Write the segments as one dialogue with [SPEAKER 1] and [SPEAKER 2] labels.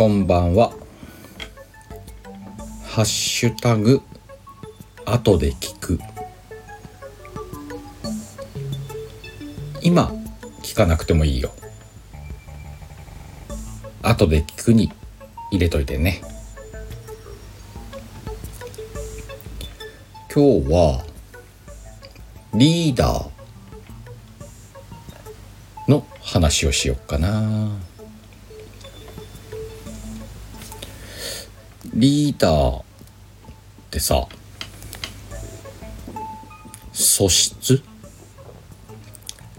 [SPEAKER 1] こんばんは。ハッシュタグ、後で聞く。今、聞かなくてもいいよ。後で聞くに入れといてね。今日は、リーダーの話をしよっかな。リーダーってさ素質？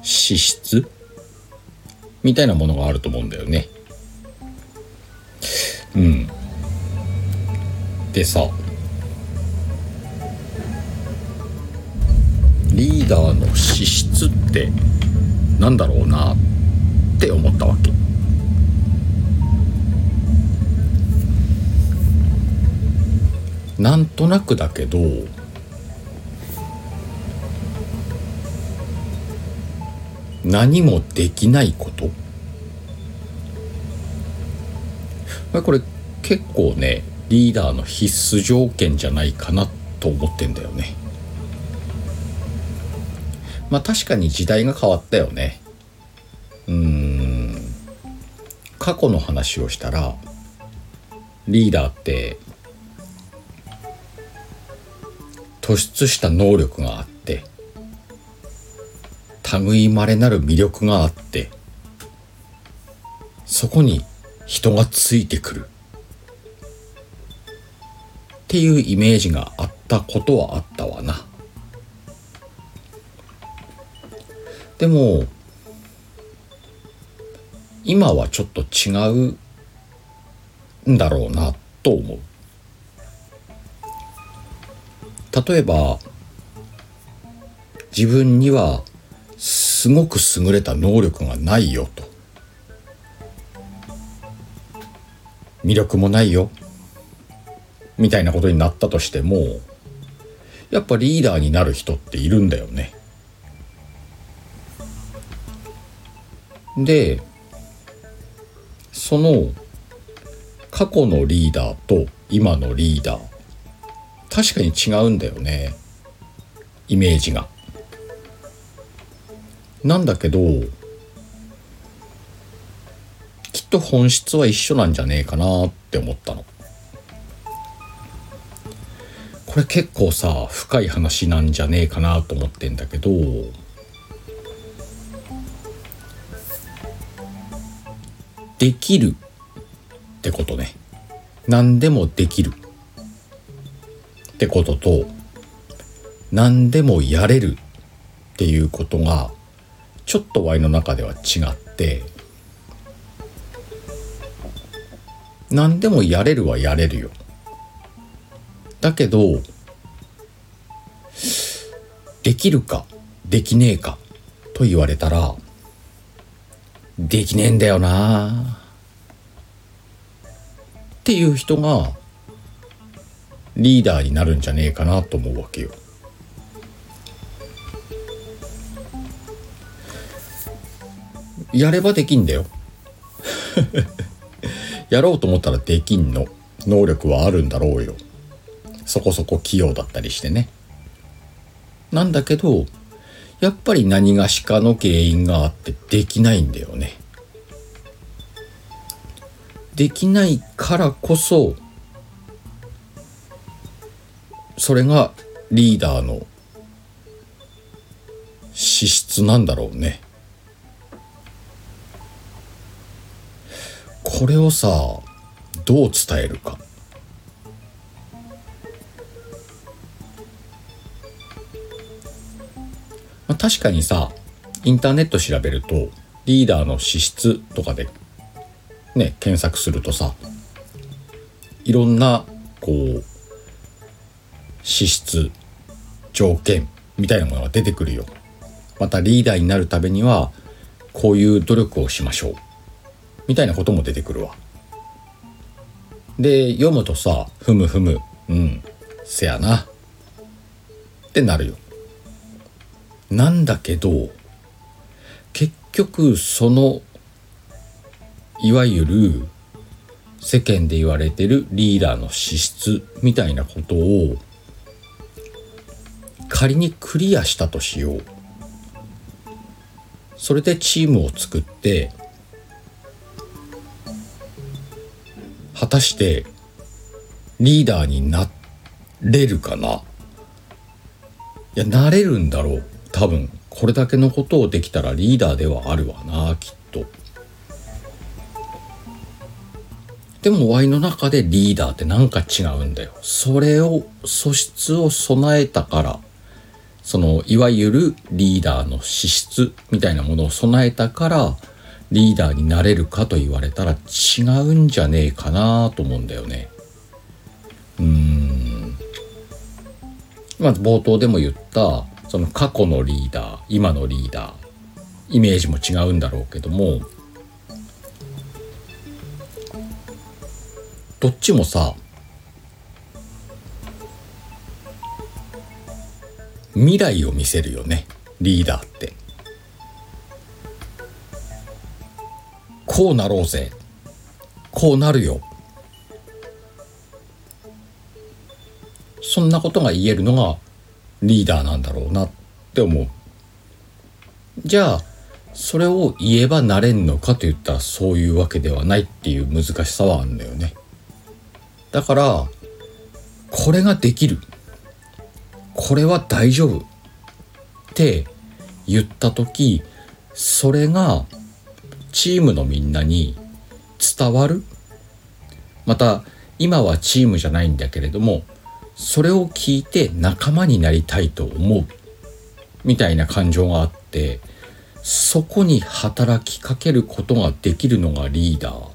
[SPEAKER 1] 資質？みたいなものがあると思うんだよね。うん。でさリーダーの資質ってなんだろうなって思ったわけ。なんとなくだけど何もできないこと。これ結構ねリーダーの必須条件じゃないかなと思ってんだよね。まあ確かに時代が変わったよね。うん。過去の話をしたらリーダーって突出した能力があって類まれなる魅力があってそこに人がついてくる。っていうイメージがあったことはあったわな。でも今はちょっと違うんだろうなと思う。例えば自分にはすごく優れた能力がないよと魅力もないよみたいなことになったとしてもやっぱリーダーになる人っているんだよね。でその過去のリーダーと今のリーダー確かに違うんだよねイメージが。なんだけどきっと本質は一緒なんじゃねえかなって思ったの。これ結構さ深い話なんじゃねえかなと思ってんだけどできるってことね何でもできるってことと何でもやれるっていうことがちょっとワイの中では違って何でもやれるはやれるよ。だけどできるかできねえかと言われたらできねえんだよなっていう人がリーダーになるんじゃねえかなと思うわけよ。やればできんだよ。やろうと思ったらできんの。能力はあるんだろうよ。そこそこ器用だったりしてね。なんだけど、やっぱり何がしかの原因があってできないんだよね。できないからこそそれがリーダーの資質なんだろうね。これをさどう伝えるか。まあ、確かにさインターネット調べるとリーダーの資質とかでね検索するとさいろんなこう資質条件みたいなものが出てくるよ。またリーダーになるためにはこういう努力をしましょう。みたいなことも出てくるわ。で読むとさふむふむ。うんせやな。ってなるよ。なんだけど結局そのいわゆる世間で言われてるリーダーの資質みたいなことを仮にクリアしたとしよう。それでチームを作って果たしてリーダーになれるかな？いやなれるんだろう。多分これだけのことをできたらリーダーではあるわなきっと。でも Y の中でリーダーってなんか違うんだよ。それを素質を備えたからそのいわゆるリーダーの資質みたいなものを備えたからリーダーになれるかと言われたら違うんじゃねえかなと思うんだよね。うーん。まず冒頭でも言ったその過去のリーダー今のリーダーイメージも違うんだろうけどもどっちもさ未来を見せるよね。リーダーって。こうなろうぜ。こうなるよ。そんなことが言えるのがリーダーなんだろうなって思う。じゃあそれを言えばなれんのかと言ったらそういうわけではないっていう難しさはあるんだよね。だからこれができる。これは大丈夫って言った時それがチームのみんなに伝わる。また今はチームじゃないんだけれどもそれを聞いて仲間になりたいと思う。みたいな感情があってそこに働きかけることができるのがリーダー。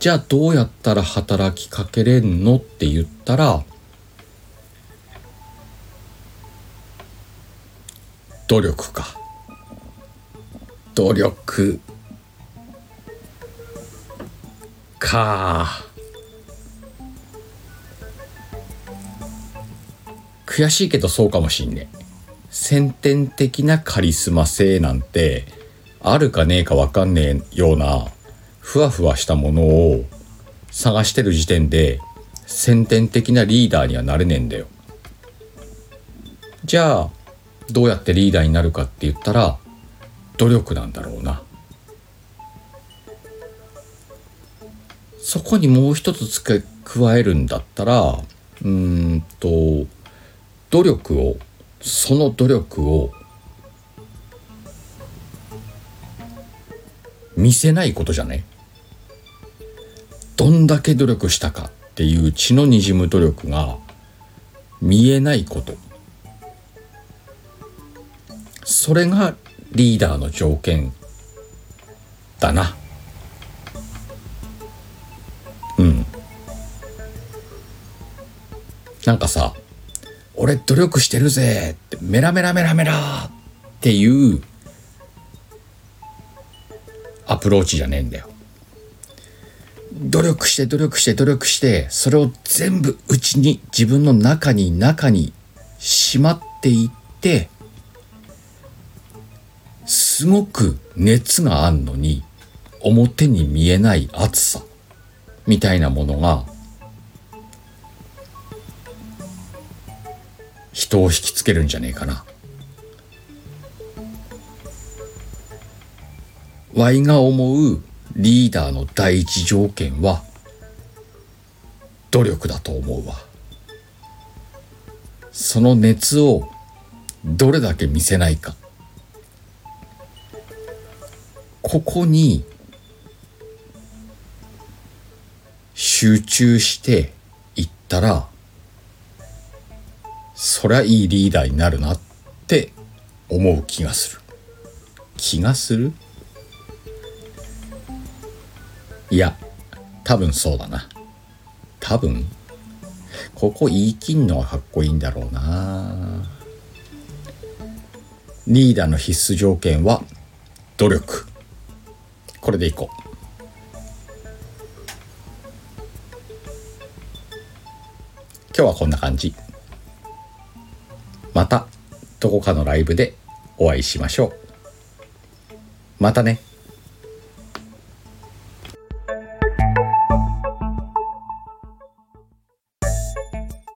[SPEAKER 1] じゃあどうやったら働きかけれんのって言ったら努力か。努力。か。悔しいけどそうかもしんね先天的なカリスマ性なんてあるかねえかわかんねえようなふわふわしたものを探してる時点で先天的なリーダーにはなれねえんだよ。じゃあどうやってリーダーになるかって言ったら努力なんだろうな。そこにもう一つ付け加えるんだったらうんと努力をその努力を見せないことじゃねどんだけ努力したかっていう血のにじむ努力が見えないこと。それがリーダーの条件だな。うん。なんかさ俺努力してるぜってメラメラメラメラっていうアプローチじゃねえんだよ。努力して努力して努力してそれを全部うちに自分の中に中にしまっていってすごく熱があんのに表に見えない熱さみたいなものが人を引きつけるんじゃねえかな。Y が思うリーダーの第一条件は努力だと思うわ。その熱をどれだけ見せないか。ここに集中していったらそりゃいいリーダーになるなって思う気がする。気がする？いや多分そうだな。多分ここ言い切んのはかっこいいんだろうな。リーダーの必須条件は努力。これでいこう。今日はこんな感じ。またどこかのライブでお会いしましょう。またね。